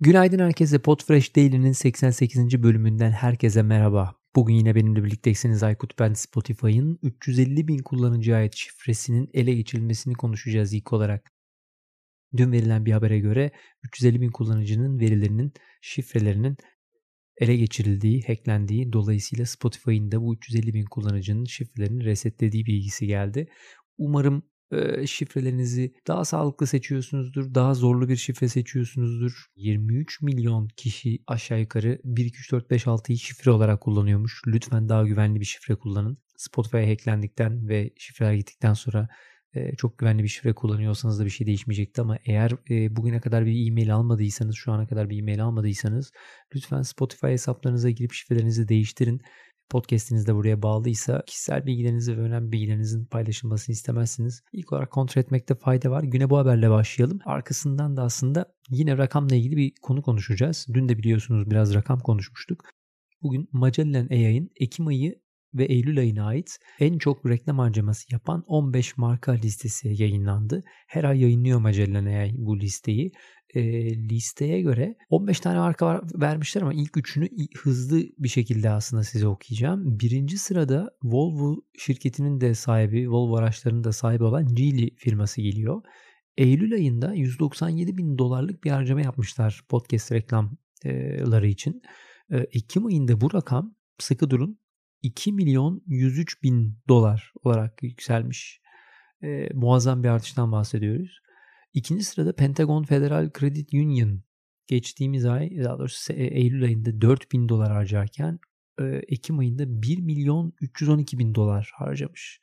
Günaydın herkese. Podfresh Daily'nin 88. bölümünden herkese merhaba. Bugün yine benimle birlikteyseniz Aykut ben Spotify'ın 350 bin kullanıcıya ait şifresinin ele geçirilmesini konuşacağız ilk olarak. Dün verilen bir habere göre 350 bin kullanıcının verilerinin, şifrelerinin ele geçirildiği, hacklendiği dolayısıyla Spotify'ın da bu 350 bin kullanıcının şifrelerini resetlediği bilgisi geldi. Umarım şifrelerinizi daha sağlıklı seçiyorsunuzdur. Daha zorlu bir şifre seçiyorsunuzdur. 23 milyon kişi aşağı yukarı 1, 2, 3, 4, 5, 6'yı şifre olarak kullanıyormuş. Lütfen daha güvenli bir şifre kullanın. Spotify'a hacklendikten ve şifreler gittikten sonra çok güvenli bir şifre kullanıyorsanız da bir şey değişmeyecekti ama eğer bugüne kadar bir e-mail almadıysanız, şu ana kadar bir e-mail almadıysanız lütfen Spotify hesaplarınıza girip şifrelerinizi değiştirin podcast'iniz de buraya bağlıysa kişisel bilgilerinizi ve önemli bilgilerinizin paylaşılmasını istemezsiniz. İlk olarak kontrol etmekte fayda var. Güne bu haberle başlayalım. Arkasından da aslında yine rakamla ilgili bir konu konuşacağız. Dün de biliyorsunuz biraz rakam konuşmuştuk. Bugün Magellan AI'ın Ekim ayı ve Eylül ayına ait en çok reklam harcaması yapan 15 marka listesi yayınlandı. Her ay yayınlıyor Magellan bu listeyi e, listeye göre 15 tane marka var, vermişler ama ilk üçünü hızlı bir şekilde aslında size okuyacağım. Birinci sırada Volvo şirketinin de sahibi, Volvo araçlarının da sahibi olan Geely firması geliyor. Eylül ayında 197 bin dolarlık bir harcama yapmışlar podcast reklamları için. Ekim ayında bu rakam sıkı durun 2 milyon 103 bin dolar olarak yükselmiş. E, muazzam bir artıştan bahsediyoruz. İkinci sırada Pentagon Federal Credit Union geçtiğimiz ay daha doğrusu e, Eylül ayında 4 bin dolar harcarken e, Ekim ayında 1 milyon 312 bin dolar harcamış.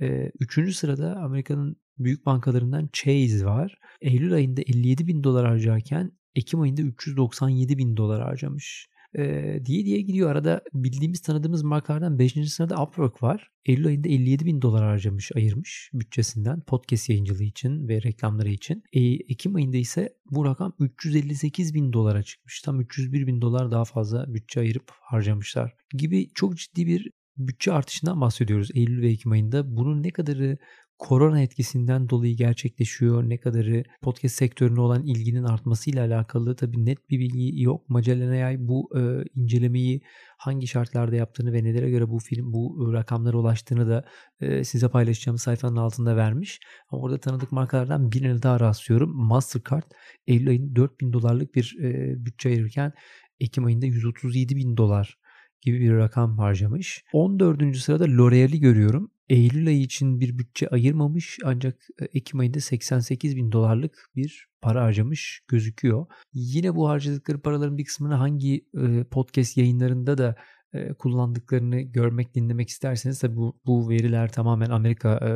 E, üçüncü sırada Amerika'nın büyük bankalarından Chase var. Eylül ayında 57 bin dolar harcarken Ekim ayında 397 bin dolar harcamış e, diye diye gidiyor. Arada bildiğimiz tanıdığımız markalardan 5. sırada Upwork var. Eylül ayında 57 bin dolar harcamış, ayırmış bütçesinden podcast yayıncılığı için ve reklamları için. E, Ekim ayında ise bu rakam 358 bin dolara çıkmış. Tam 301 bin dolar daha fazla bütçe ayırıp harcamışlar gibi çok ciddi bir bütçe artışından bahsediyoruz Eylül ve Ekim ayında. Bunun ne kadarı korona etkisinden dolayı gerçekleşiyor. Ne kadarı podcast sektörüne olan ilginin artmasıyla alakalı tabii net bir bilgi yok. Magellan bu e, incelemeyi hangi şartlarda yaptığını ve nelere göre bu film bu rakamlara ulaştığını da e, size paylaşacağım sayfanın altında vermiş. Ama orada tanıdık markalardan birini daha rastlıyorum. Mastercard Eylül ayında 4000 dolarlık bir e, bütçe ayırırken Ekim ayında 137 bin dolar gibi bir rakam harcamış. 14. sırada L'Oreal'i görüyorum. Eylül ayı için bir bütçe ayırmamış ancak e, Ekim ayında 88 bin dolarlık bir para harcamış gözüküyor. Yine bu harcadıkları paraların bir kısmını hangi e, podcast yayınlarında da e, kullandıklarını görmek, dinlemek isterseniz tabi bu, bu veriler tamamen Amerika e,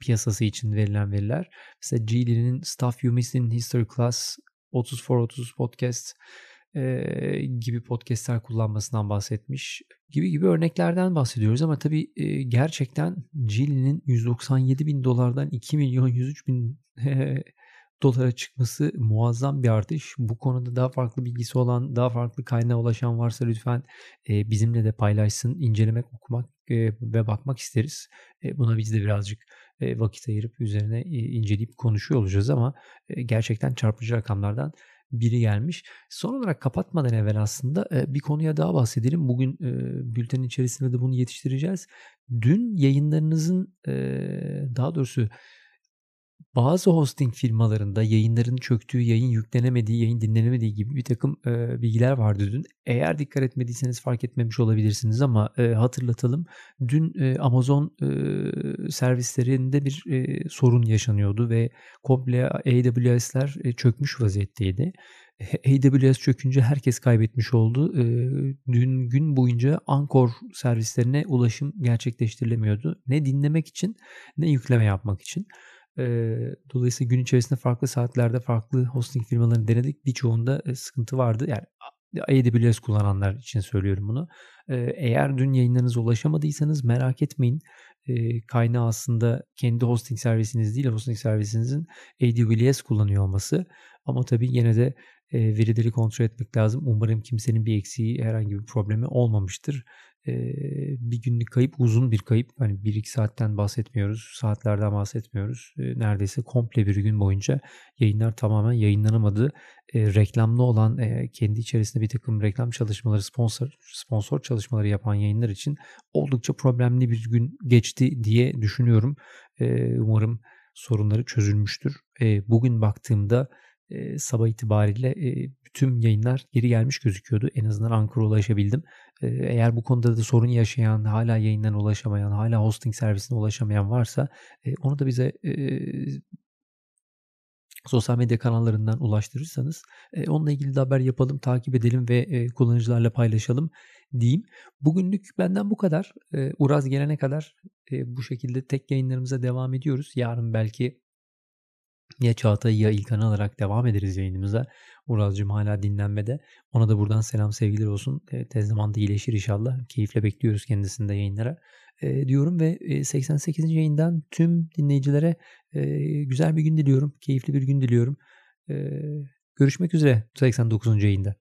piyasası için verilen veriler. Mesela Geely'nin Stuff You Missed in History Class 34-30 podcast e, gibi podcastler kullanmasından bahsetmiş gibi gibi örneklerden bahsediyoruz ama tabii e, gerçekten Geely'nin 197 bin dolardan 2 milyon 103 bin dolara çıkması muazzam bir artış. Bu konuda daha farklı bilgisi olan, daha farklı kaynağa ulaşan varsa lütfen e, bizimle de paylaşsın. incelemek, okumak e, ve bakmak isteriz. E, buna biz de birazcık e, vakit ayırıp üzerine e, inceleyip konuşuyor olacağız ama e, gerçekten çarpıcı rakamlardan biri gelmiş. Son olarak kapatmadan evvel aslında bir konuya daha bahsedelim. Bugün bültenin içerisinde de bunu yetiştireceğiz. Dün yayınlarınızın daha doğrusu bazı hosting firmalarında yayınların çöktüğü, yayın yüklenemediği, yayın dinlenemediği gibi bir takım e, bilgiler vardı dün. Eğer dikkat etmediyseniz fark etmemiş olabilirsiniz ama e, hatırlatalım. Dün e, Amazon e, servislerinde bir e, sorun yaşanıyordu ve komple AWS'ler e, çökmüş vaziyetteydi. AWS çökünce herkes kaybetmiş oldu. Dün gün boyunca Anchor servislerine ulaşım gerçekleştirilemiyordu. Ne dinlemek için ne yükleme yapmak için. E, dolayısıyla gün içerisinde farklı saatlerde farklı hosting firmalarını denedik. Birçoğunda sıkıntı vardı. Yani AWS kullananlar için söylüyorum bunu. Eğer dün yayınlarınıza ulaşamadıysanız merak etmeyin. Kaynağı aslında kendi hosting servisiniz değil, hosting servisinizin AWS kullanıyor olması. Ama tabii yine de verileri kontrol etmek lazım. Umarım kimsenin bir eksiği, herhangi bir problemi olmamıştır bir günlük kayıp uzun bir kayıp. Hani 1-2 saatten bahsetmiyoruz. Saatlerden bahsetmiyoruz. neredeyse komple bir gün boyunca yayınlar tamamen yayınlanamadı. reklamlı olan kendi içerisinde bir takım reklam çalışmaları sponsor sponsor çalışmaları yapan yayınlar için oldukça problemli bir gün geçti diye düşünüyorum. umarım sorunları çözülmüştür. bugün baktığımda e, sabah itibariyle e, tüm yayınlar geri gelmiş gözüküyordu. En azından Ankara'ya ulaşabildim. E, eğer bu konuda da sorun yaşayan, hala yayından ulaşamayan, hala hosting servisine ulaşamayan varsa e, onu da bize e, sosyal medya kanallarından ulaştırırsanız e, onunla ilgili de haber yapalım, takip edelim ve e, kullanıcılarla paylaşalım diyeyim. Bugünlük benden bu kadar. E, Uraz gelene kadar e, bu şekilde tek yayınlarımıza devam ediyoruz. Yarın belki ya Çağatay ya İlkan'ı alarak devam ederiz yayınımıza. Uraz'cığım hala dinlenmede. Ona da buradan selam sevgiler olsun. E, tez zamanda iyileşir inşallah. Keyifle bekliyoruz kendisini de yayınlara. E, diyorum ve e, 88. yayından tüm dinleyicilere e, güzel bir gün diliyorum. Keyifli bir gün diliyorum. E, görüşmek üzere 89. yayında.